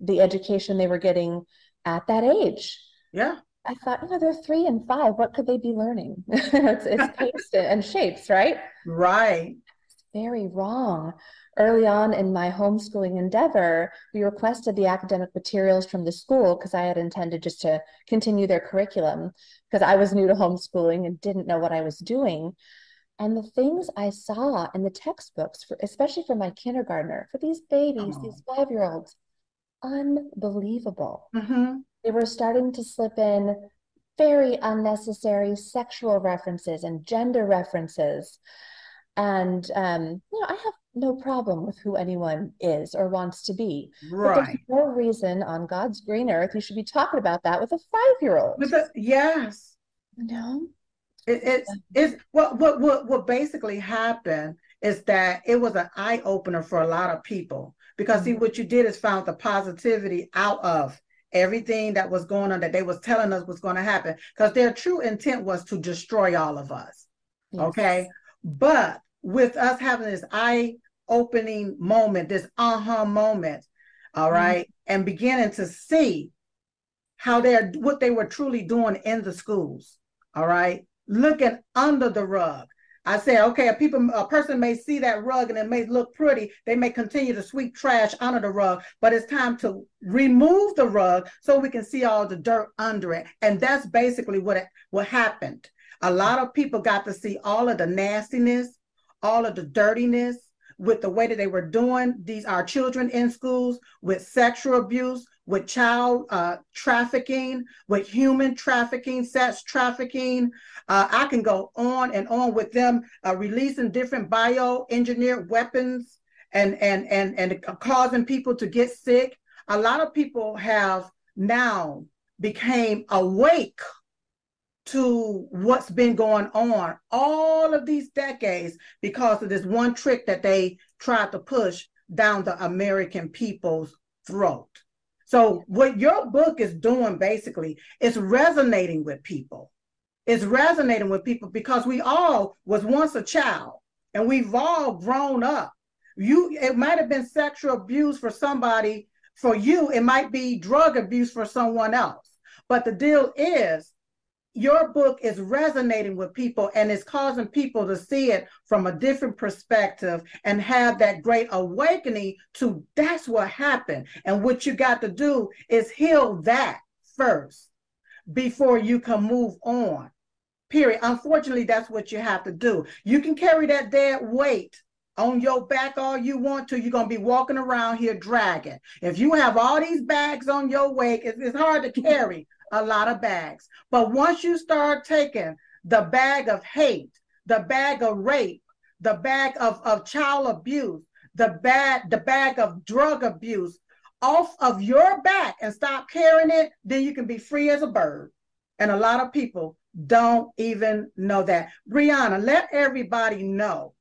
the education they were getting at that age. Yeah. I thought, you know, they're three and five. What could they be learning? it's, it's taste and shapes, right? Right. It's very wrong. Early on in my homeschooling endeavor, we requested the academic materials from the school because I had intended just to continue their curriculum because I was new to homeschooling and didn't know what I was doing. And the things I saw in the textbooks, for, especially for my kindergartner, for these babies, oh. these five year olds, unbelievable. Mm-hmm they were starting to slip in very unnecessary sexual references and gender references. And, um, you know, I have no problem with who anyone is or wants to be. Right. But there's no reason on God's green earth you should be talking about that with a five year old. With a, yes. No. It, it's, it's what, what, what, what basically happened is that it was an eye opener for a lot of people because mm-hmm. see what you did is found the positivity out of everything that was going on that they was telling us was going to happen because their true intent was to destroy all of us yes. okay but with us having this eye opening moment this aha moment all right, mm-hmm. mm-hmm. and beginning to see how they're what they were truly doing in the schools all right looking under the rug I said, okay, a people a person may see that rug and it may look pretty. They may continue to sweep trash under the rug, but it's time to remove the rug so we can see all the dirt under it. And that's basically what it, what happened. A lot of people got to see all of the nastiness, all of the dirtiness with the way that they were doing these our children in schools with sexual abuse, with child uh, trafficking, with human trafficking, sex trafficking. Uh, I can go on and on with them uh, releasing different bioengineered weapons and and and and causing people to get sick. a lot of people have now became awake to what's been going on all of these decades because of this one trick that they tried to push down the American people's throat. So what your book is doing basically is resonating with people. It's resonating with people because we all was once a child and we've all grown up. You it might have been sexual abuse for somebody, for you, it might be drug abuse for someone else. But the deal is your book is resonating with people and it's causing people to see it from a different perspective and have that great awakening to that's what happened. And what you got to do is heal that first before you can move on. Period. Unfortunately, that's what you have to do. You can carry that dead weight on your back all you want to. You're going to be walking around here dragging. If you have all these bags on your weight, it's hard to carry a lot of bags. But once you start taking the bag of hate, the bag of rape, the bag of, of child abuse, the bag, the bag of drug abuse off of your back and stop carrying it, then you can be free as a bird. And a lot of people don't even know that. Brianna, let everybody know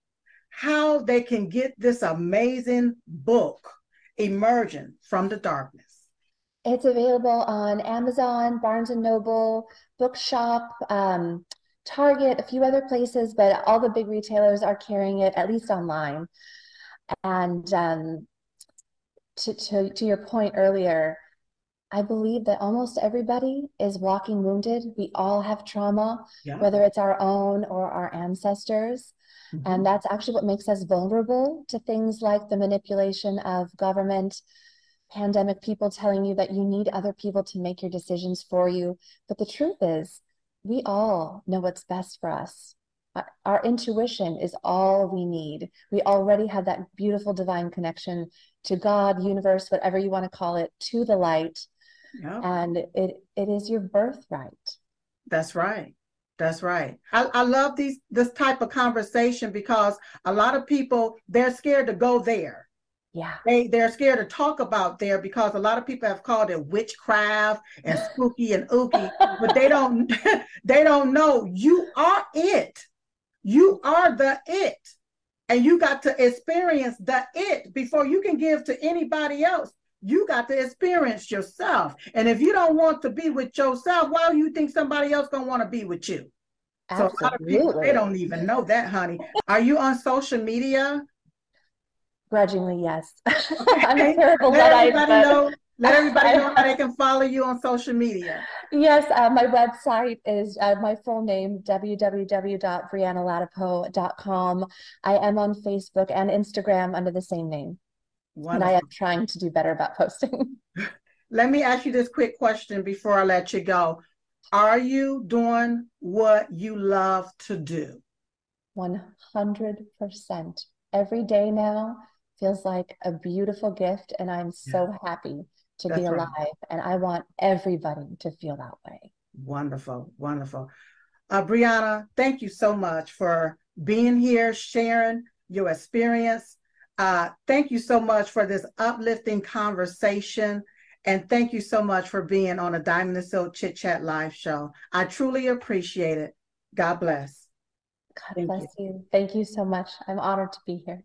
how they can get this amazing book, Emerging from the Darkness. It's available on Amazon, Barnes and Noble, Bookshop, um, Target, a few other places, but all the big retailers are carrying it at least online. And um, to, to, to your point earlier, I believe that almost everybody is walking wounded. We all have trauma, yeah. whether it's our own or our ancestors. Mm-hmm. And that's actually what makes us vulnerable to things like the manipulation of government, pandemic people telling you that you need other people to make your decisions for you. But the truth is, we all know what's best for us. Our intuition is all we need. We already have that beautiful divine connection to God, universe, whatever you want to call it, to the light. Yeah. And it it is your birthright. That's right. That's right. I, I love these this type of conversation because a lot of people they're scared to go there yeah. They they're scared to talk about there because a lot of people have called it witchcraft and spooky and ooky, but they don't they don't know you are it. You are the it. And you got to experience the it before you can give to anybody else. You got to experience yourself. And if you don't want to be with yourself, why do you think somebody else gonna want to be with you? Absolutely. So a lot of people they don't even know that, honey. Are you on social media? Grudgingly, yes. I'm a terrible let everybody but... know. Let everybody know how they can follow you on social media. Yes, uh, my website is uh, my full name, www.briannaladapo.com. I am on Facebook and Instagram under the same name. Wonderful. And I am trying to do better about posting. Let me ask you this quick question before I let you go. Are you doing what you love to do? 100%. Every day now, feels like a beautiful gift and i'm so yeah. happy to That's be alive right. and i want everybody to feel that way. Wonderful wonderful. Uh, brianna thank you so much for being here sharing your experience. Uh, thank you so much for this uplifting conversation and thank you so much for being on a diamond and silk chit chat live show. I truly appreciate it. God bless. God thank bless you. you. Thank you so much. I'm honored to be here.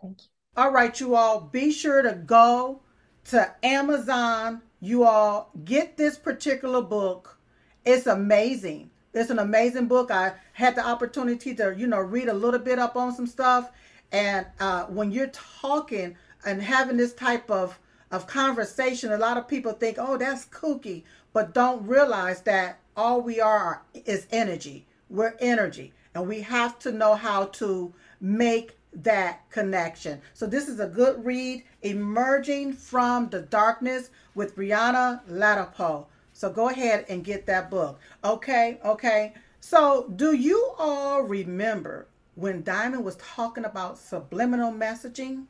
Thank you all right, you all, be sure to go to Amazon. You all get this particular book. It's amazing. It's an amazing book. I had the opportunity to, you know, read a little bit up on some stuff. And uh, when you're talking and having this type of, of conversation, a lot of people think, oh, that's kooky, but don't realize that all we are is energy. We're energy. And we have to know how to make that connection. So this is a good read, Emerging from the Darkness with Brianna Ladapo. So go ahead and get that book. Okay, okay. So do you all remember when Diamond was talking about subliminal messaging?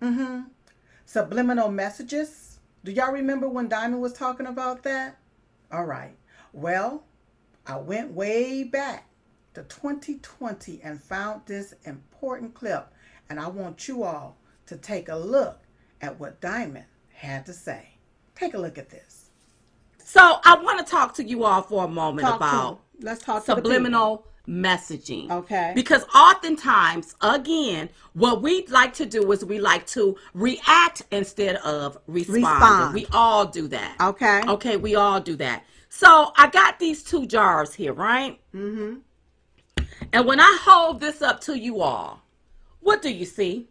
Mm-hmm. Subliminal messages. Do y'all remember when Diamond was talking about that? All right. Well, I went way back to 2020 and found this important clip. And I want you all to take a look at what Diamond had to say. Take a look at this. So I want to talk to you all for a moment Talk to. Let's talk to the subliminal messaging. Okay. Because oftentimes, again, what we like to do is we like to react instead of respond. Respond. We all do that. Okay. Okay, we all do that. So I got these two jars here, right? Mm-hmm. And when I hold this up to you all, what do you see?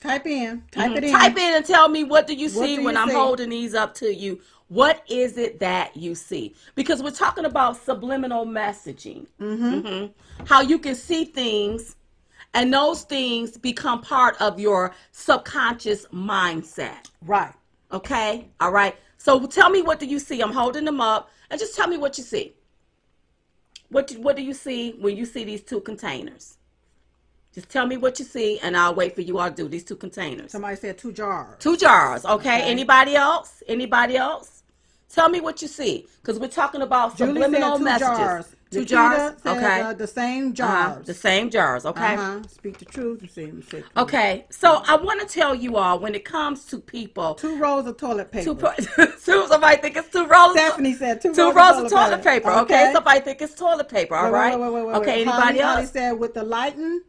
Type in. Type it in. Mm-hmm. Type in and tell me what do you What see do when you I'm see? holding these up to you. What is it that you see? Because we're talking about subliminal messaging. Mhm. How you can see things and those things become part of your subconscious mindset. Right. Okay? All right. So tell me what do you see? I'm holding them up and just tell me what you see. What do, what do you see when you see these two containers? Just tell me what you see and I'll wait for you all to do these two containers. Somebody said two jars. Two jars, okay? Okay. Anybody else? Anybody else? Tell me what you see, because we're talking about Julie subliminal two messages. jars. Two Nikita jars, said, okay? uh, the same Uh-huh, jars. The same jars, okay? Uh-huh. Speak the truth. You see, let. Okay, so I want to tell you all when it comes to people, Two rolls of toilet paper. two, pro- two somebody think it's two rolls. Stephanie said two, Two rolls of toilet paper, okay? Somebody think it's toilet paper, all Wait, wait, wait, wait, okay, anybody Holly, Holly said with the lighting,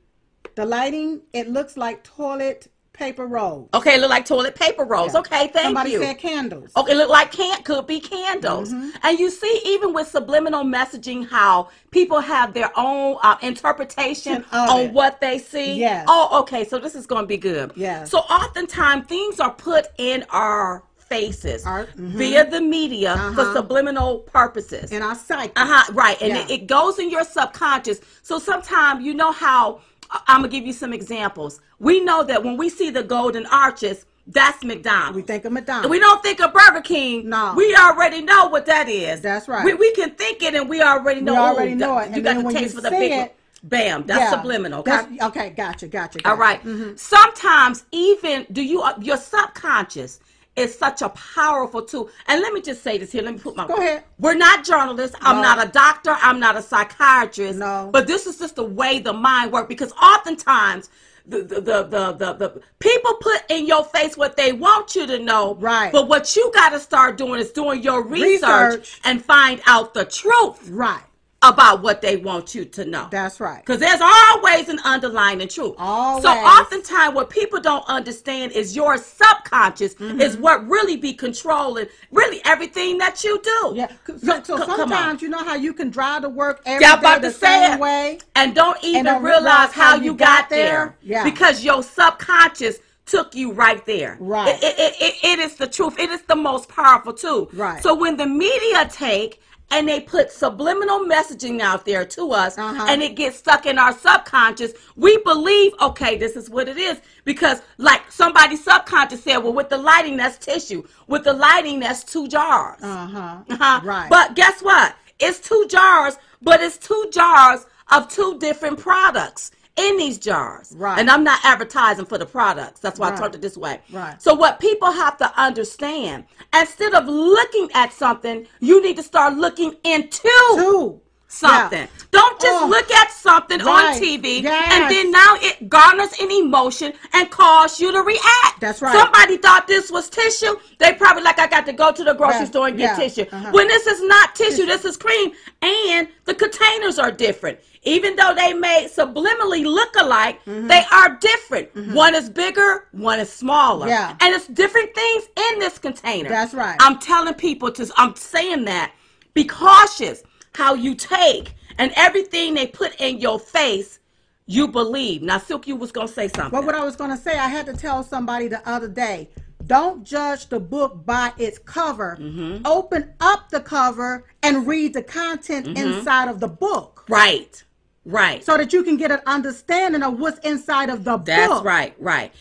the lighting, it looks like toilet paper rolls. Okay, look like toilet paper rolls. Yeah. Okay, thank Somebody you. Somebody said candles. Okay, look like can could be candles. Mm-hmm. And you see, even with subliminal messaging, how people have their own uh, interpretation on it. what they see. Yes. Oh, okay. So this is going to be good. Yeah. So oftentimes things are put in our faces Our- mhm. via the media for Uh-huh. subliminal purposes. In our psyche. Uh-huh, right. And Yeah. it, it goes in your subconscious. So sometimes you know how I'm gonna give you some examples. We know that when we see the golden arches, that's McDonald's. We think of McDonald's. We don't think of Burger King. No. We already know what that is. That's right. We, we can think it and we already know. We already know it. You And got the taste for the big it-. Bam. That's Yeah. subliminal. Okay. That's- okay, gotcha, gotcha. All gotcha. right. Mm-hmm. Sometimes even do you uh, your subconscious is such a powerful tool. And let me just say this here. Let me put my Go ahead. We're not journalists. I'm not a doctor. I'm not a psychiatrist. No. But this is just the way the mind works because oftentimes the the, the the the the people put in your face what they want you to know. Right. But what you got to start doing is doing your research, Research. and find out the truth Right. About what they want you to know. That's right. Because there's always an underlying truth. Always. So oftentimes what people don't understand is your subconscious Mm-hmm. is what really be controlling really everything that you do. Yeah. So, so sometimes you know how you can drive to work every Yeah, day the same it. way. And don't even don't realize realize how you got got there. there. Yeah. Because your subconscious took you right there. Right. It, it, it, it is the truth. It is the most powerful too. Right. So when the media take and they put subliminal messaging out there to us Uh-huh. and it gets stuck in our subconscious, we believe, okay, this is what it is. Because like somebody subconscious said, well, with the lighting, that's tissue. With the lighting, that's two jars. Uh-huh. Uh-huh. Right. But guess what? It's two jars, but it's two jars of two different products in these jars. Right. And I'm not advertising for the products. That's why I talked it this way. Right. So what people have to understand, instead of looking at something, you need to start looking into Two. Something. Don't just Oh. look at something on TV Yes. and then now it garners an emotion and cause you to react. That's right. Somebody thought this was tissue. They probably like I got to go to the grocery Yeah. store and get Yeah. tissue. Uh-huh. When this is not tissue, this is cream and the containers are different. Even though they may subliminally look alike, Mm-hmm. they are different. One is bigger, one is smaller. Yeah. And it's different things in this container. That's right. I'm telling people to I'm saying that be cautious how you take and everything they put in your face you believe now silk you was gonna say something But what I was going to say, I had to tell somebody the other day don't judge the book by its cover. Mm-hmm. Open up the cover and read the content inside of the book right right so that you can get an understanding of what's inside of the that's book. That's right right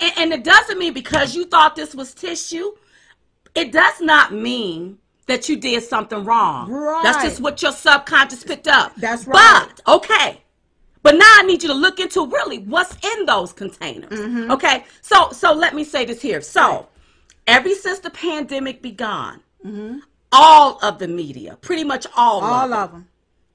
and, and it doesn't mean because you thought this was tissue it does not mean that you did something wrong Right. that's just what your subconscious picked up That's right. but okay But now I need you to look into really what's in those containers. Mm-hmm. Okay. So so let me say this here. So ever since the pandemic begun, all of the media, pretty much all, Mm-hmm. All of them, of them.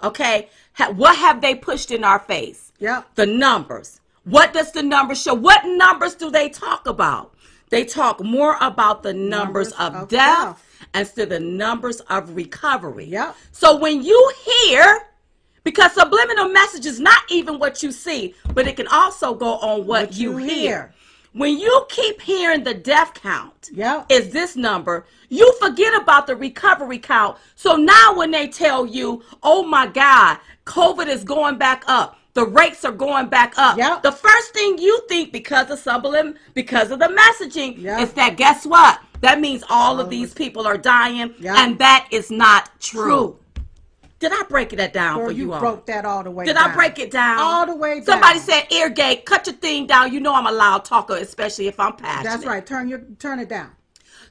okay, ha- what have they pushed in our face? Yeah. The numbers. What does the numbers show? What numbers do they talk about? They talk more about the numbers, Numbers of, of death, death. Instead to the numbers of recovery. Yep. So when you hear, because subliminal message is not even what you see, but it can also go on what, What you, you hear. hear. When you keep hearing the death count Yep. is this number, you forget about the recovery count. So now when they tell you, oh my God, COVID is going back up. The rates are going back up. Yep. The first thing you think because of sublim, because of the messaging, Yep. is that guess what? That means all of these people are dying, Yep. and that is not true. True. Did I break that down Girl, for you you, all? broke that all the way Did down. I break it down? All the way down. Somebody said ear gate, cut your thing down. You know I'm a loud talker, especially if I'm passionate. That's right. Turn your turn it down.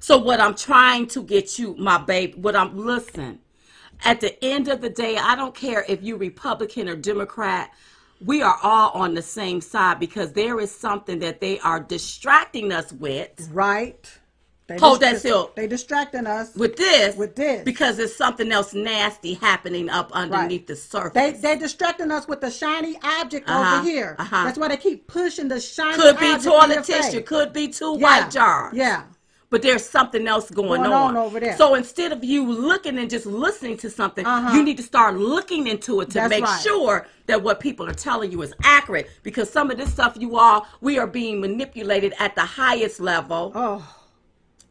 So what I'm trying to get you, my babe, what I'm listen. At the end of the day, I don't care if you Republican or Democrat. We are all on the same side because there is something that they are distracting us with. Right. They Hold that still. They distracting us. With this, With this. because there's something else nasty happening up underneath the surface. They they distracting us with the shiny object Uh-huh, over here. uh-huh. That's why they keep pushing the shiny object. could be toilet tissue, face. could be two Yeah. white jars. Yeah. But there's something else going, Going on. over there. So instead of you looking and just listening to something, Uh-huh. you need to start looking into it to That's make right. sure that what people are telling you is accurate. Because some of this stuff, you all, we are being manipulated at the highest level. Oh.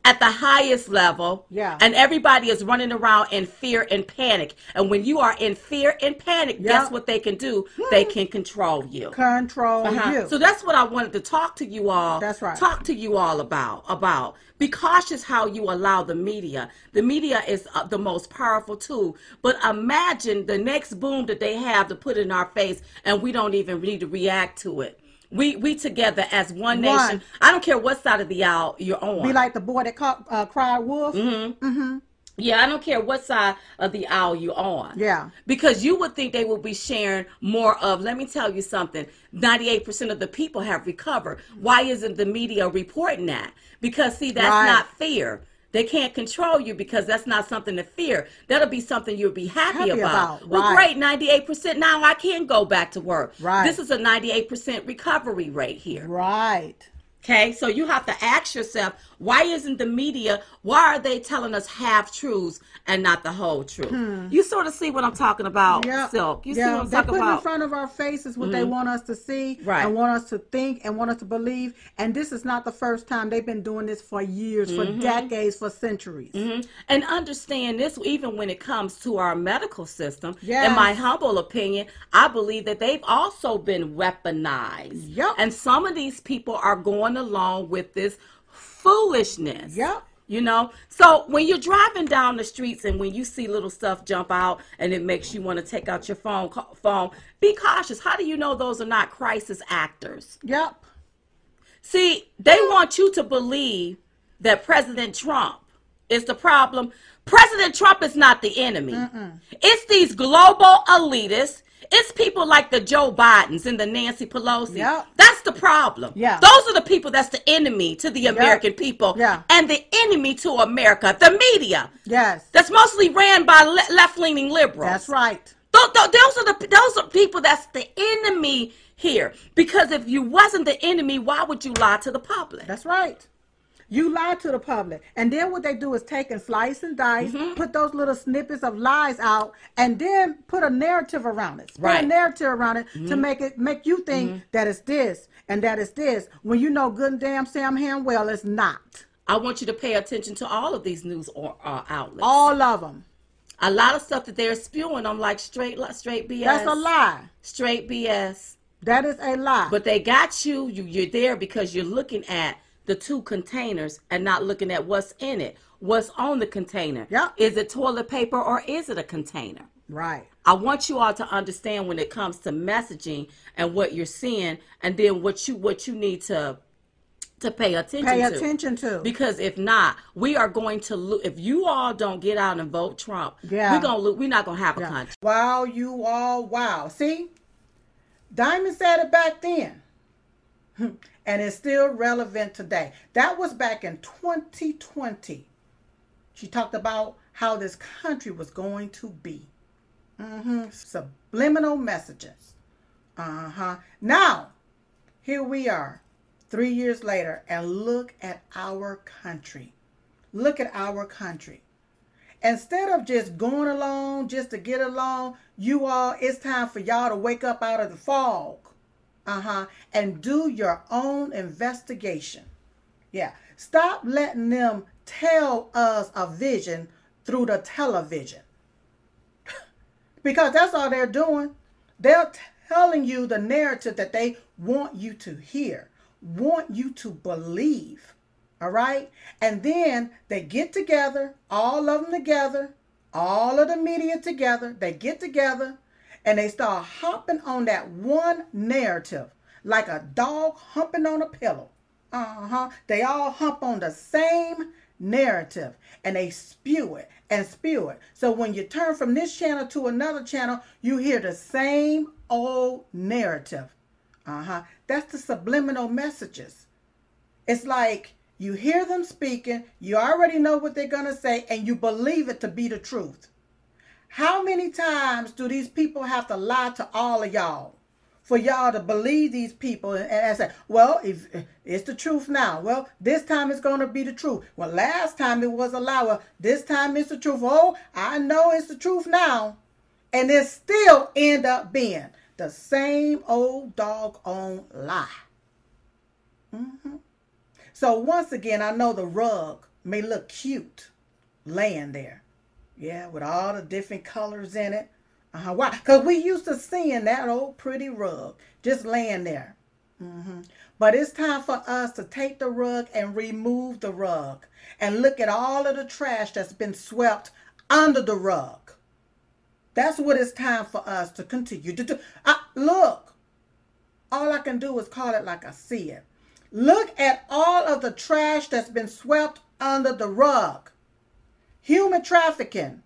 At the highest level. Yeah. And everybody is running around in fear and panic. And when you are in fear and panic, Yeah. guess what they can do? They can control you. Control Uh-huh. you. So that's what I wanted to talk to you all. That's right. Talk to you all about about. Be cautious how you allow the media. The media is uh, the most powerful tool. But imagine the next boom that they have to put in our face, and we don't even need to react to it. We we together as one, One. nation. I don't care what side of the aisle you're on. Be like the boy that caught, uh, cried wolf. Mm-hmm. Yeah, I don't care what side of the aisle you're on. Yeah. Because you would think they will be sharing more of, let me tell you something, 98% of the people have recovered. Why isn't the media reporting that? Because, see, that's Right. not fear. They can't control you because that's not something to fear. That'll be something you'll be happy, Happy about. about, Well, right. great, 98%. Now I can go back to work. Right. This is a 98% recovery rate here. Right. Okay, so you have to ask yourself, why isn't the media, why are they telling us half truths and not the whole truth? You sort of see what I'm talking about, Yeah. Silk. You see what I'm they talking put in about? Mm-hmm. front of our faces what they want us to see Right. and want us to think and want us to believe. And this is not the first time they've been doing this for years, for Mm-hmm. decades, for centuries. And understand this, even when it comes to our medical system, Yes. in my humble opinion, I believe that they've also been weaponized. Yep. And some of these people are going along with this foolishness. Yep. You know, so when you're driving down the streets and when you see little stuff jump out and it makes you want to take out your phone, ca- phone, be cautious. How do you know those are not crisis actors? Yep. See, they want you to believe that President Trump is the problem. President Trump is not the enemy. It's these global elitists. It's people like the Joe Bidens and the Nancy Pelosi. Yep. That's the problem. Yeah. Those are the people that's the enemy to the American people. Yeah. And the enemy to America, the media. Yes. That's mostly ran by le- left-leaning liberals. That's right. Th- th- those are the those are people that's the enemy here. Because if you wasn't the enemy, why would you lie to the public? That's right. You lie to the public. And then what they do is take and slice and dice, Mm-hmm. put those little snippets of lies out, and then put a narrative around it. Put Right. Mm-hmm. a narrative around it to make it make you think that it's this and that it's this when you know good and damn Sam Hamwell it's not. I want you to pay attention to all of these news or, uh, outlets. All of them. a lot of stuff that they're spewing, I'm like straight straight BS. That's a lie. Straight BS. That is a lie. But they got you. You you're there because you're looking at the two containers and not looking at what's in it. What's on the container? Yep. Is it toilet paper or is it a container? right. I want you all to understand when it comes to messaging and what you're seeing, and then what you what you need to to pay attention Pay to. attention to. Because if not, we are going to lose. If you all don't get out and vote Trump, Yeah. we're gonna lose. We're not gonna have a Yeah. country. Wow, you all, wow. See, Diamond said it back then, and it's still relevant today. That was back in 2020. She talked about how this country was going to be. hmm Subliminal messages. Uh huh. Now, here we are, three years later, and look at our country. Look at our country. Instead of just going along just to get along, you all, it's time for y'all to wake up out of the fog. Uh-huh. And do your own investigation. Yeah. Stop letting them tell us a vision through the television. because that's all they're doing. They're telling you the narrative that they want you to hear, want you to believe. All right. And then they get together, all of them together, all of the media together. They get together and they start hopping on that one narrative like a dog humping on a pillow. Uh huh. They all hump on the same narrative and they spew it and spew it. So when you turn from this channel to another channel, you hear the same old narrative. Uh huh. That's the subliminal messages. It's like you hear them speaking, you already know what they're going to say, and you believe it to be the truth. How many times do these people have to lie to all of y'all for y'all to believe these people and, and say, well, if it's the truth now. Well, this time it's going to be the truth. Well, last time it was a lie. Well, this time it's the truth. Oh, I know it's the truth now. And it still end up being the same old dog on lie. Mm-hmm. So once again, I know the rug may look cute laying there. Yeah, with all the different colors in it. Uh-huh. Why? Because we used to seeing that old pretty rug just laying there. Mm-hmm. But it's time for us to take the rug and remove the rug and look at all of the trash that's been swept under the rug. That's what it's time for us to continue to do. I, look, all I can do is call it like I see it. Look at all of the trash that's been swept under the rug human trafficking,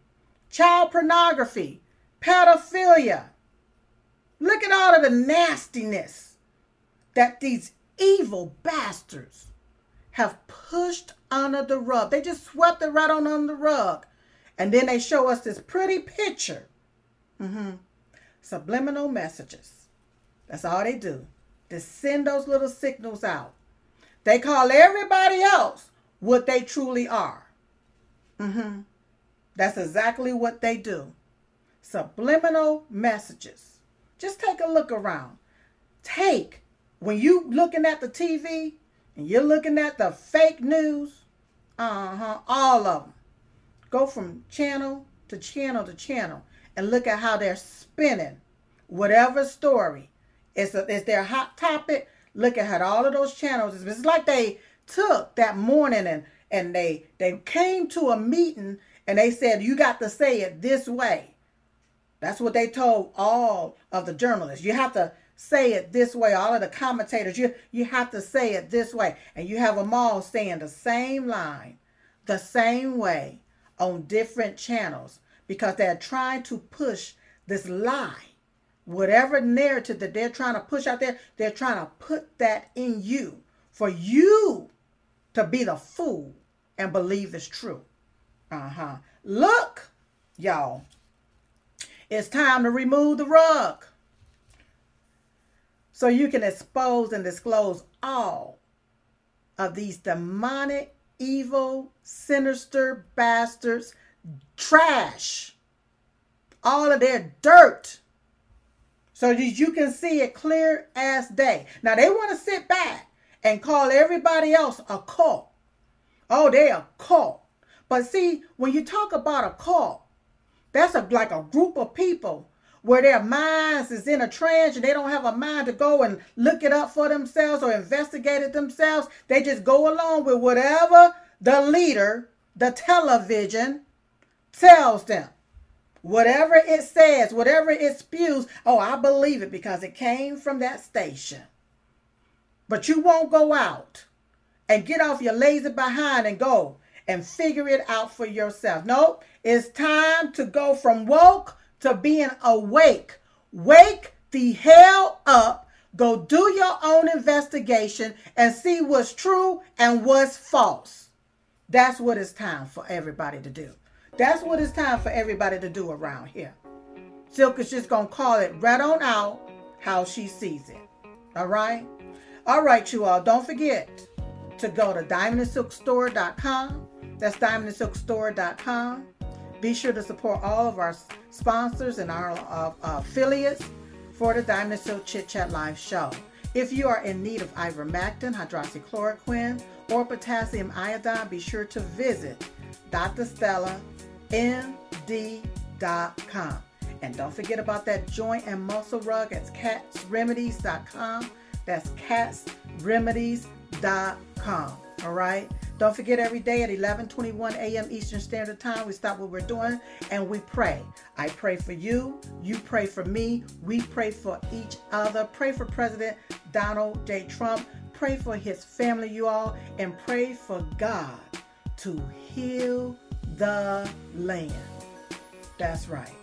child pornography, pedophilia. Look at all of the nastiness that these evil bastards have pushed under the rug. They just swept it right on under the rug. And then they show us this pretty picture. Mm-hmm. Subliminal messages. That's all they do. To send those little signals out. They call everybody else what they truly are. Mm-hmm. That's exactly what they do. Subliminal messages. Just take a look around. Take, when you looking at the TV and you're looking at the fake news, uh-huh, all of them. Go from channel to channel to channel and look at how they're spinning whatever story. It's, a, it's their hot topic look at how all of those channels. It's like they took that morning and and they they came to a meeting and they said you got to say it this way. That's what they told all of the journalists. You have to say it this way. All of the commentators, you you have to say it this way, and you have them all saying the same line, the same way on different channels because they're trying to push this lie whatever narrative that they're trying to push out there, they're trying to put that in you for you to be the fool and believe it's true. Uh huh. Look, y'all, it's time to remove the rug so you can expose and disclose all of these demonic, evil, sinister bastards, trash, all of their dirt so that you can see it clear as day. Now they want to sit back and call everybody else a cult. Oh, they're a cult. But see, when you talk about a cult, that's a, like a group of people where their minds is in a trance and they don't have a mind to go and look it up for themselves or investigate it themselves. They just go along with whatever the leader, the television, tells them. Whatever it says, whatever it spews, oh, I believe it because it came from that station. But you won't go out and get off your lazy behind and go and figure it out for yourself. Nope, it's time to go from woke to being awake. Wake the hell up. Go do your own investigation and see what's true and what's false. That's what it's time for everybody to do. That's what it's time for everybody to do around here. Silk is just going to call it right on out how she sees it. All right? All right, you all, don't forget to go to diamondandsilkstore.com. That's diamondandsilkstore.com. Be sure to support all of our sponsors and our uh, affiliates for the Diamond Silk Chit Chat Live show. If you are in need of ivermectin, hydroxychloroquine, or potassium iodine, be sure to visit drstellamd.com. And don't forget about that joint and muscle rug at kattsremedies.com. That's kattsremedies.com. All right. Don't forget every day at 11:21 a.m. Eastern Standard Time, we stop what we're doing and we pray. I pray for you, you pray for me, we pray for each other. Pray for President Donald J. Trump. Pray for his family, you all, and pray for God to heal the land. That's right.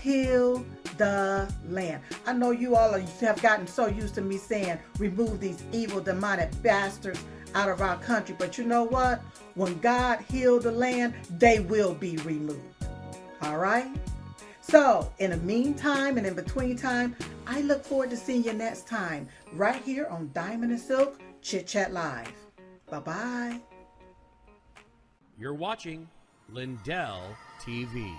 Heal the land. I know you all have gotten so used to me saying, remove these evil, demonic bastards out of our country. But you know what? When God healed the land, they will be removed. All right? So, in the meantime and in between time, I look forward to seeing you next time right here on Diamond and Silk Chit Chat Live. Bye bye. You're watching Lindell TV.